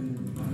Mm.